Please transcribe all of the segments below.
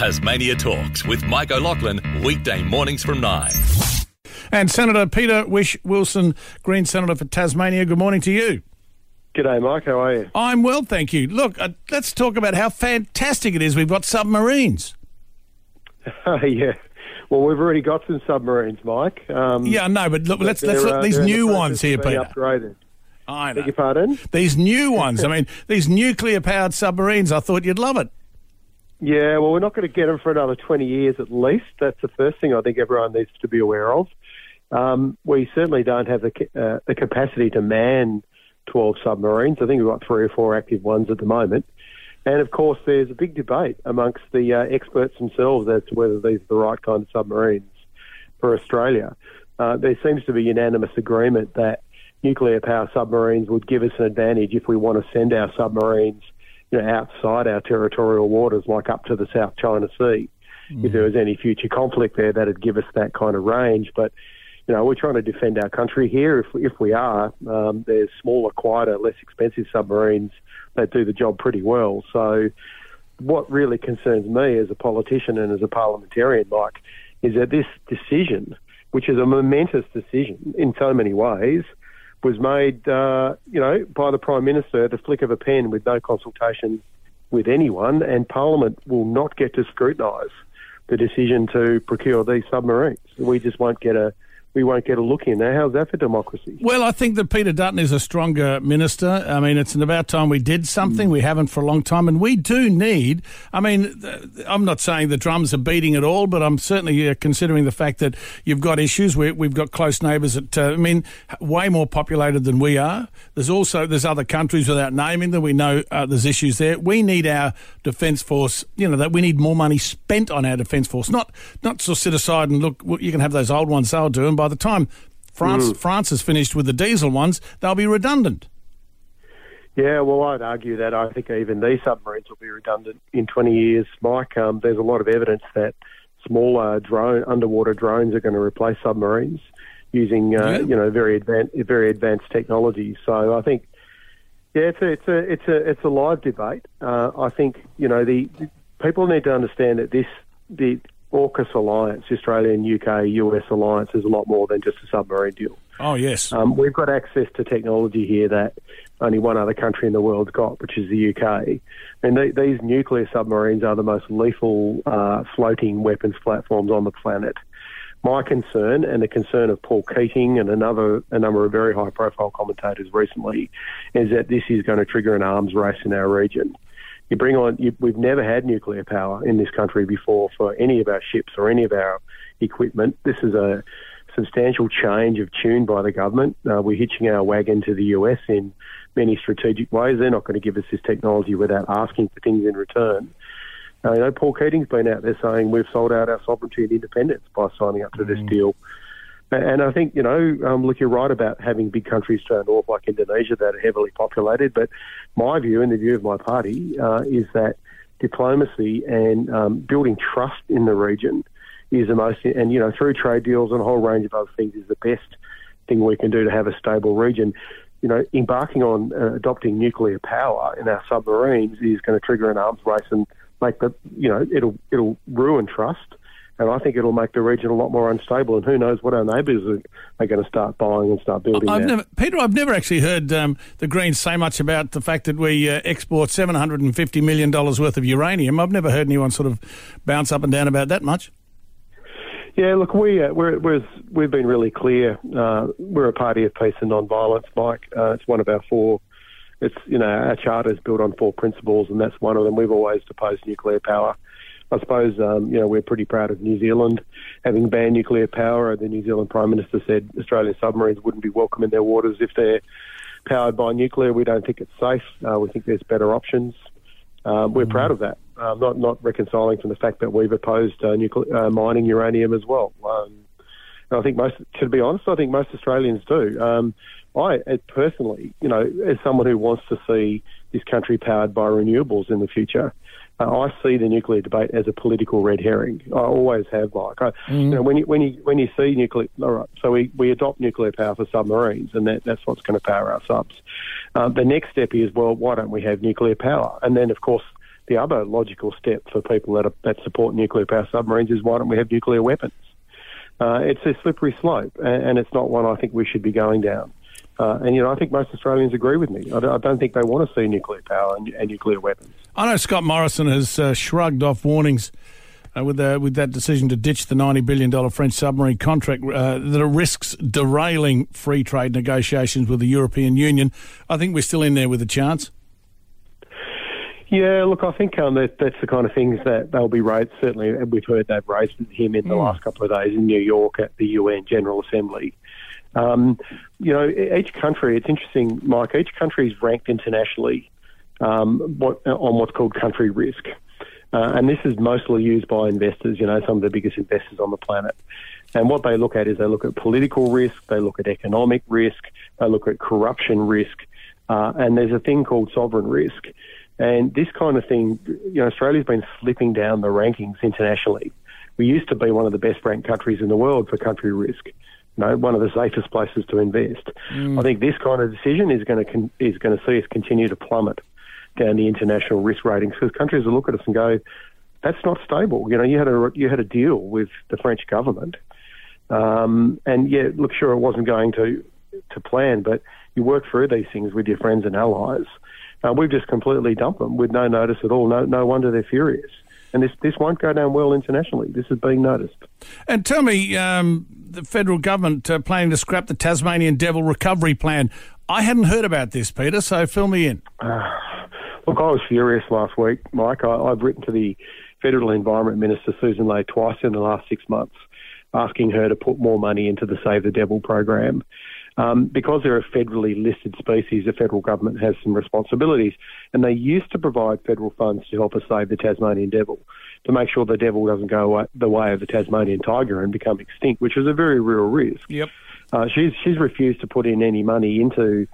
Tasmania Talks with Mike O'Loughlin, weekday mornings from 9. And Senator Peter Whish-Wilson, Green Senator for Tasmania, good morning to you. G'day, Mike. How are you? I'm well, thank you. Look, uh, let's talk about how fantastic it is we've got submarines. yeah. Well, we've already got some submarines, Mike. Um, yeah, no, but look, let's let's look uh, these they're the new ones here, of being Peter. Upgraded. I Beg your pardon? These new ones. I mean, these nuclear powered submarines. I thought you'd love it. Yeah, well, we're not going to get them for another 20 years at least. That's the first thing I think everyone needs to be aware of. Um, we certainly don't have the, uh, the capacity to man 12 submarines. I think we've got three or four active ones at the moment. And of course, there's a big debate amongst the uh, experts themselves as to whether these are the right kind of submarines for Australia. Uh, there seems to be unanimous agreement that nuclear power submarines would give us an advantage if we want to send our submarines you know, outside our territorial waters, like up to the South China Sea. If there was any future conflict there, that'd give us that kind of range. But you know, we're trying to defend our country here. If if we are, um, there's smaller, quieter, less expensive submarines that do the job pretty well. So, what really concerns me as a politician and as a parliamentarian, Mike, is that this decision, which is a momentous decision in so many ways, was made, uh, you know, by the Prime Minister at the flick of a pen with no consultation with anyone, and Parliament will not get to scrutinise the decision to procure these submarines. We just won't get a we won't get a look in there. How's that for democracy? Well, I think that Peter Dutton is a stronger minister. I mean, it's about time we did something. We haven't for a long time, and we do need. I mean, I'm not saying the drums are beating at all, but I'm certainly uh, considering the fact that you've got issues. We, we've got close neighbours that, uh, I mean, way more populated than we are. There's also there's other countries without naming them. We know uh, there's issues there. We need our defence force. You know that we need more money spent on our defence force, not not to sit aside and look. You can have those old ones; they'll do, and by the time France France is finished with the diesel ones, they'll be redundant. Yeah, well, I'd argue that I think even these submarines will be redundant in 20 years, Mike. Um, there's a lot of evidence that smaller drone underwater drones are going to replace submarines using, uh, Yeah. you know, very advanced, very advanced technology. So I think, yeah, it's a, it's a, it's a, it's a live debate. Uh, I think, you know, the, the people need to understand that this, the AUKUS alliance, Australian, UK, US alliance, is a lot more than just a submarine deal. Oh yes, Um, we've got access to technology here that only one other country in the world's got, which is the UK. And the, these nuclear submarines are the most lethal uh, floating weapons platforms on the planet. My concern, and the concern of Paul Keating and another a number of very high-profile commentators recently, is that this is going to trigger an arms race in our region. You bring on, you, we've never had nuclear power in this country before for any of our ships or any of our equipment. This is a substantial change of tune by the government. Uh, we're hitching our wagon to the US in many strategic ways. They're not going to give us this technology without asking for things in return. Uh, you know, Paul Keating's been out there saying we've sold out our sovereignty and independence by signing up to this deal. And I think, you know, um, look, you're right about having big countries our north like Indonesia that are heavily populated. But my view and the view of my party uh, is that diplomacy and um, building trust in the region is the most, and, you know, through trade deals and a whole range of other things is the best thing we can do to have a stable region. You know, embarking on uh, adopting nuclear power in our submarines is going to trigger an arms race and make the, you know, it'll it'll ruin trust, and I think it'll make the region a lot more unstable. And who knows what our neighbours are, are going to start buying and start building. I've now. never, Peter. I've never actually heard um, the Greens say much about the fact that we uh, export seven hundred and fifty million dollars worth of uranium. I've never heard anyone sort of bounce up and down about that much. Yeah, look, we uh, we're, we're we've been really clear. Uh, we're a party of peace and non-violence, Mike. Uh, it's one of our four. It's you know our charter is built on four principles, and that's one of them. We've always opposed nuclear power. I suppose um, you know we're pretty proud of New Zealand having banned nuclear power. The New Zealand Prime Minister said Australian submarines wouldn't be welcome in their waters if they're powered by nuclear. We don't think it's safe. Uh, we think there's better options. Um, we're proud of that. Uh, not not reconciling from the fact that we've opposed uh, nuclear uh, mining uranium as well. Um, and I think most, to be honest, I think most Australians do. Um, I uh, personally, you know, as someone who wants to see this country powered by renewables in the future, uh, I see the nuclear debate as a political red herring. I always have, like, I, you know, when you when you when you see nuclear, all right, so we, we adopt nuclear power for submarines, and that, that's what's going to power our subs. Uh, the next step is, well, why don't we have nuclear power? And then, of course, the other logical step for people that, are, that support nuclear power submarines is why don't we have nuclear weapons? Uh, it's a slippery slope, and, and, it's not one I think we should be going down. Uh, and you know, I think most Australians agree with me. I don't, I don't think they want to see nuclear power and, and, nuclear weapons. I know Scott Morrison has uh, shrugged off warnings uh, with uh, with that decision to ditch the ninety billion dollar French submarine contract uh, that risks derailing free trade negotiations with the European Union. I think we're still in there with a chance. Yeah, look, I think um, that, that's the kind of things that they'll be raised. Certainly, we've heard they've raised him in the mm. last couple of days in New York at the UN General Assembly. Um, you know, each country, it's interesting, Mike, each country is ranked internationally um, what, on what's called country risk. Uh, and this is mostly used by investors, you know, some of the biggest investors on the planet. And what they look at is they look at political risk, they look at economic risk, they look at corruption risk, uh, and there's a thing called sovereign risk. And this kind of thing, you know, Australia's been slipping down the rankings internationally. We used to be one of the best ranked countries in the world for country risk. You know, one of the safest places to invest. Mm. I think this kind of decision is going to con- is going to see us continue to plummet down the international risk ratings because countries will look at us and go, "That's not stable." You know, you had a you had a deal with the French government, um, and yeah, look, sure, it wasn't going to to plan, but you work through these things with your friends and allies. Uh, we've just completely dumped them with no notice at all. No, no wonder they're furious. And this, this won't go down well internationally. This is being noticed. And tell me, um, the federal government uh, planning to scrap the Tasmanian Devil Recovery Plan. I hadn't heard about this, Peter, so fill me in. Uh, look, I was furious last week, Mike. I, I've written to the Federal Environment Minister, Susan Ley, twice in the last six months, asking her to put more money into the Save the Devil program. Um, because they're a federally listed species, the federal government has some responsibilities. And they used to provide federal funds to help us save the Tasmanian devil, to make sure the devil doesn't go the way of the Tasmanian tiger and become extinct, which is a very real risk. Yep. Uh, she's, she's refused to put in any money into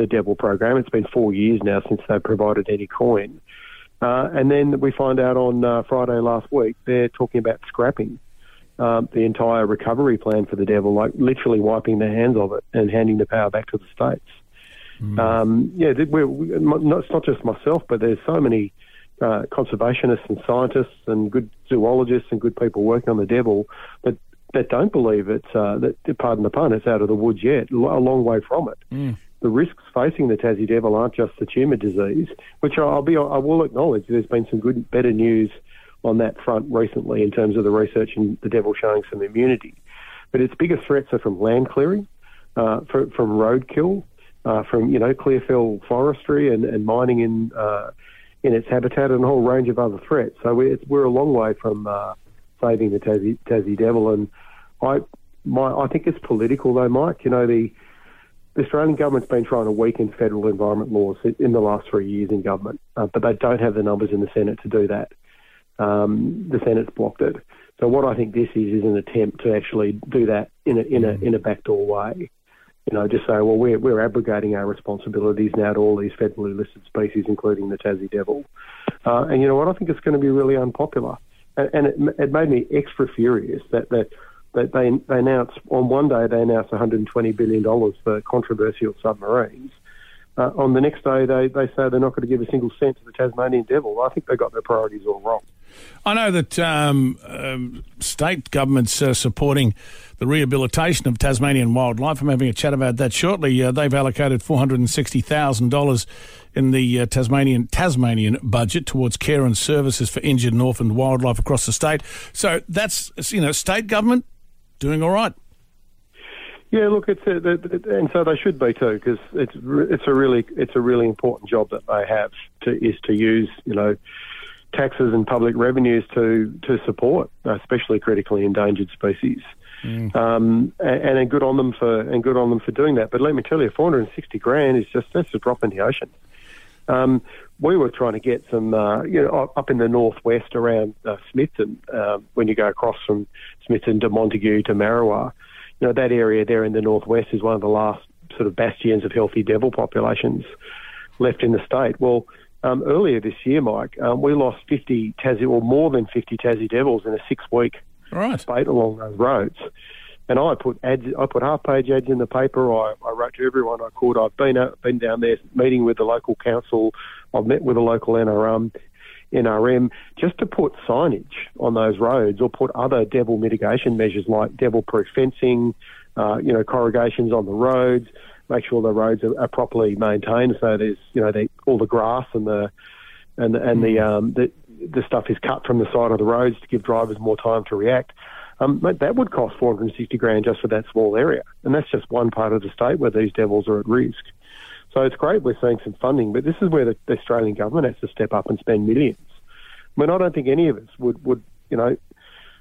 the devil program. It's been four years now since they provided any coin. Uh, and then we find out on uh, Friday last week they're talking about scrapping um, the entire recovery plan for the devil, like literally wiping their hands of it and handing the power back to the states. Mm. Um, yeah, we're, we're not, it's not just myself, but there's so many uh, conservationists and scientists and good zoologists and good people working on the devil that that don't believe it's uh, that pardon the pun, it's out of the woods yet, a long way from it. Mm. The risks facing the Tassie devil aren't just the tumour disease, which I'll be I will acknowledge. There's been some good better news on that front recently in terms of the research and the devil showing some immunity. But its biggest threats are from land clearing, uh, from, from roadkill, uh, from you know clearfell forestry and, and mining in uh, in its habitat, and a whole range of other threats. So we're, we're a long way from uh, saving the Tassie, Tassie devil. And I my, I think it's political though, Mike. You know the the Australian government's been trying to weaken federal environment laws in the last three years in government, uh, but they don't have the numbers in the Senate to do that um, the Senate's blocked it. So what I think this is is an attempt to actually do that in a in a in a backdoor way. You know, just say, well, we're we're abrogating our responsibilities now to all these federally listed species, including the Tassie devil. Uh, and you know what? I think it's going to be really unpopular. And, and it, it made me extra furious that that that they they announced on one day they announced 120 billion dollars for controversial submarines. Uh, on the next day, they, they say they're not going to give a single cent to the Tasmanian devil. I think they got their priorities all wrong. I know that um, um, state governments are supporting the rehabilitation of Tasmanian wildlife. I'm having a chat about that shortly. Uh, they've allocated four hundred and sixty thousand dollars in the uh, Tasmanian Tasmanian budget towards care and services for injured and orphaned wildlife across the state. So that's you know state government doing all right. Yeah, look, it's a, and so they should be too, because it's it's a really it's a really important job that they have to is to use you know taxes and public revenues to to support, especially critically endangered species. Mm. Um, and, and good on them for and good on them for doing that. But let me tell you, 460 grand is just that's a drop in the ocean. Um, we were trying to get some, uh, you know, up in the northwest around uh, Smithton, uh, when you go across from Smithton to Montagu to Marrawah you know, that area there in the northwest is one of the last sort of bastions of healthy devil populations left in the state. Well, um, earlier this year, Mike, um, we lost 50 Tassie, or more than 50 Tassie devils in a six-week right. spate along those roads. And I put ads, I put half-page ads in the paper. I, I wrote to everyone I could. I've been out, been down there meeting with the local council. I've met with the local NRM. NRM just to put signage on those roads or put other devil mitigation measures like devil-proof fencing, uh, you know, corrugations on the roads, make sure the roads are, are properly maintained so there's, you know, all the grass and the and and the um, the the stuff is cut from the side of the roads to give drivers more time to react. Um, that would cost 460 grand just for that small area, and that's just one part of the state where these devils are at risk. So it's great we're seeing some funding, but this is where the, the Australian government has to step up and spend millions. I mean, I don't think any of us would, would you know,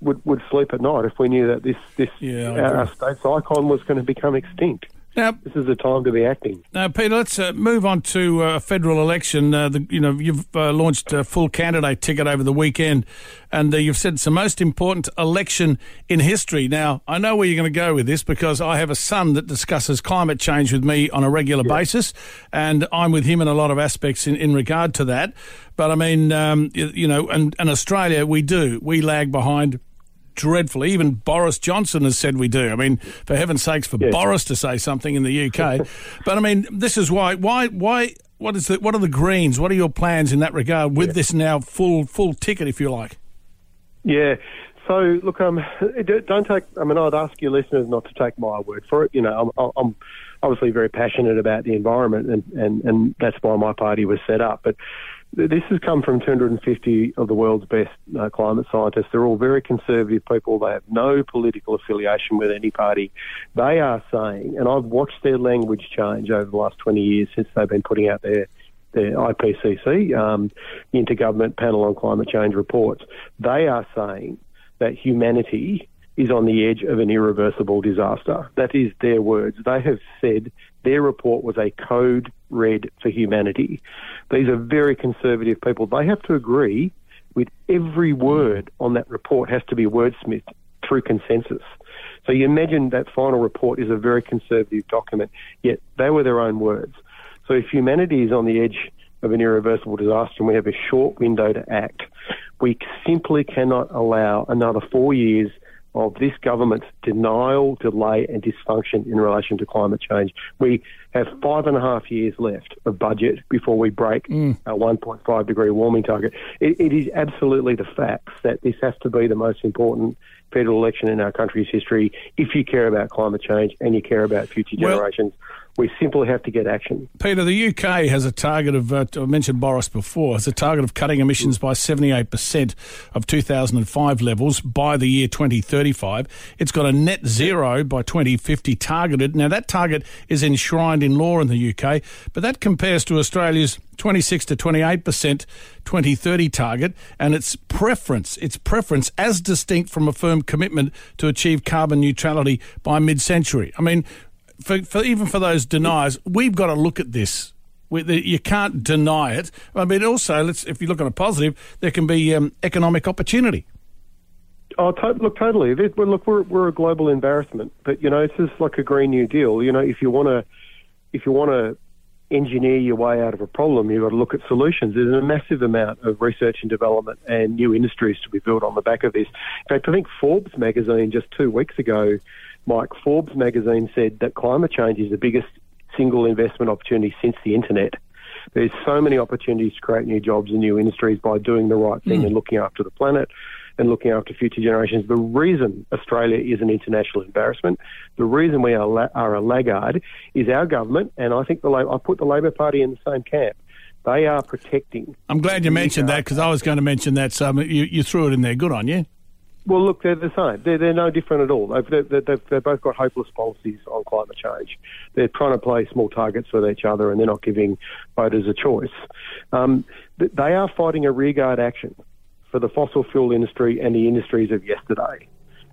would, would sleep at night if we knew that this this yeah, our, our state's icon was going to become extinct. Now, this is the time to be acting. Now, Peter, let's uh, move on to a uh, federal election. Uh, the, you know, you've uh, launched a full candidate ticket over the weekend, and uh, you've said it's the most important election in history. Now, I know where you're going to go with this because I have a son that discusses climate change with me on a regular yeah. basis, and I'm with him in a lot of aspects in, in regard to that. But I mean, um, you, you know, and, and Australia, we do we lag behind dreadfully. Even Boris Johnson has said we do. I mean, for heaven's sakes, for yes. Boris to say something in the UK. but I mean, this is why. Why? Why? What is the? What are the Greens? What are your plans in that regard with yeah. this now full full ticket, if you like? Yeah. So look, um, don't take. I mean, I'd ask your listeners not to take my word for it. You know, I'm, I'm obviously very passionate about the environment, and, and, and that's why my party was set up. But this has come from 250 of the world's best uh, climate scientists. They're all very conservative people. They have no political affiliation with any party. They are saying, and I've watched their language change over the last 20 years since they've been putting out their their IPCC, um, Intergovernment Panel on Climate Change reports. They are saying that humanity is on the edge of an irreversible disaster. That is their words. They have said their report was a code red for humanity. These are very conservative people. They have to agree with every word on that report has to be wordsmithed through consensus. So you imagine that final report is a very conservative document, yet they were their own words. So if humanity is on the edge of an irreversible disaster and we have a short window to act, we simply cannot allow another four years of this government's denial, delay, and dysfunction in relation to climate change. We have five and a half years left of budget before we break mm. our 1.5 degree warming target. It, it is absolutely the facts that this has to be the most important federal election in our country's history if you care about climate change and you care about future generations. We simply have to get action. Peter, the UK has a target of, uh, I mentioned Boris before, has a target of cutting emissions by 78% of 2005 levels by the year 2035. It's got a net zero by 2050 targeted. Now, that target is enshrined in law in the UK, but that compares to Australia's 26 to 28% 2030 target and its preference, its preference as distinct from a firm commitment to achieve carbon neutrality by mid-century. I mean, for, for even for those deniers, we've got to look at this. We, the, you can't deny it. I mean, also, let's if you look at a positive, there can be um, economic opportunity. Oh, to- look, totally. look, we're we're a global embarrassment, but you know, it's just like a Green New Deal. You know, if you want to, if you want to engineer your way out of a problem, you've got to look at solutions. There's a massive amount of research and development and new industries to be built on the back of this. In fact, I think Forbes magazine just two weeks ago Mike Forbes magazine said that climate change is the biggest single investment opportunity since the internet. There's so many opportunities to create new jobs and new industries by doing the right thing mm. and looking after the planet and looking after future generations. The reason Australia is an international embarrassment, the reason we are, la- are a laggard, is our government, and I think the I put the Labor Party in the same camp. They are protecting. I'm glad you mentioned that because I was going to mention that. So you, you threw it in there. Good on you. Well, look, they're the same. They're, they're no different at all. They've, they've, they've, they've both got hopeless policies on climate change. They're trying to play small targets with each other and they're not giving voters a choice. Um, they are fighting a rearguard action for the fossil fuel industry and the industries of yesterday.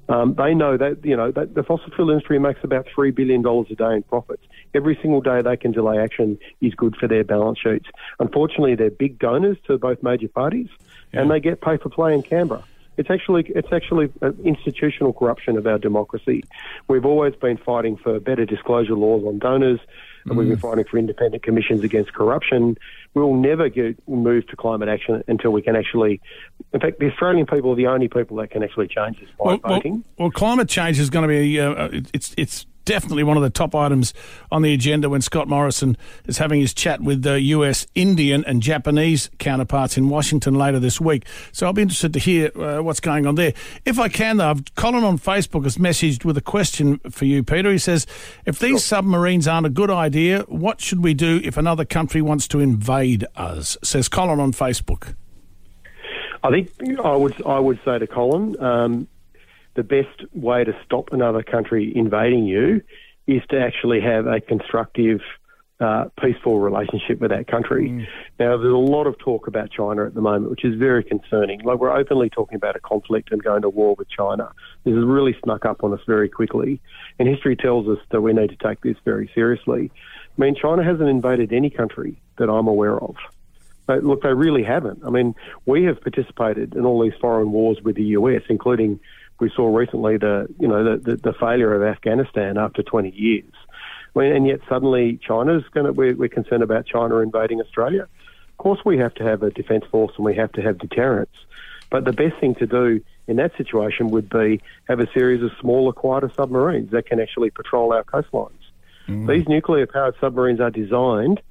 Um, they know that you know that the fossil fuel industry makes about three billion dollars a day in profits. Every single day they can delay action is good for their balance sheets. Unfortunately, they're big donors to both major parties, yeah. and they get pay for play in Canberra. It's actually it's actually institutional corruption of our democracy. We've always been fighting for better disclosure laws on donors, and mm. we've been mm. fighting for independent commissions against corruption. We will never get moved to climate action until we can actually. In fact, the Australian people are the only people that can actually change this by well, voting. Well, well, climate change is going to be uh, it's it's definitely one of the top items on the agenda when Scott Morrison is having his chat with the US, Indian, and Japanese counterparts in Washington later this week. So I'll be interested to hear uh, what's going on there. If I can, though, Colin on Facebook has messaged with a question for you, Peter. He says, If these submarines aren't a good idea, what should we do if another country wants to invade us? Says Colin on Facebook. I think I would I would say to Colin, um, the best way to stop another country invading you is to actually have a constructive, uh, peaceful relationship with that country. Mm. Now, there's a lot of talk about China at the moment, which is very concerning. Like we're openly talking about a conflict and going to war with China. This has really snuck up on us very quickly, and history tells us that we need to take this very seriously. I mean, China hasn't invaded any country that I'm aware of. But look, they really haven't. I mean, we have participated in all these foreign wars with the US, including we saw recently the you know the, the, the failure of Afghanistan after 20 years. I mean, and yet suddenly China's going to we're, we're concerned about China invading Australia. Of course, we have to have a defence force and we have to have deterrence. But the best thing to do in that situation would be have a series of smaller, quieter submarines that can actually patrol our coastlines. Mm. These nuclear powered submarines are designed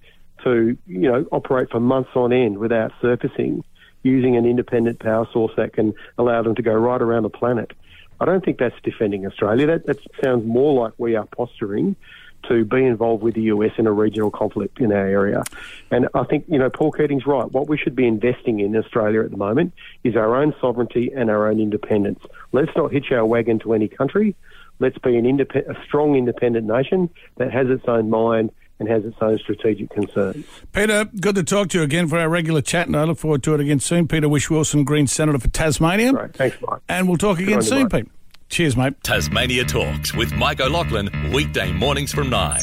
to, you know, operate for months on end without surfacing using an independent power source that can allow them to go right around the planet. I don't think that's defending Australia. That, that sounds more like we are posturing to be involved with the US in a regional conflict in our area. And I think, you know, Paul Keating's right. What we should be investing in Australia at the moment is our own sovereignty and our own independence. Let's not hitch our wagon to any country. Let's be an indep- a strong independent nation that has its own mind and has its own strategic concerns. Peter, good to talk to you again for our regular chat, and I look forward to it again soon. Peter Whish-Wilson, Green Senator for Tasmania. Right, thanks, Mike. And we'll talk again soon, Pete. Cheers, mate. Tasmania Talks with Mike O'Loughlin, weekday mornings from 9.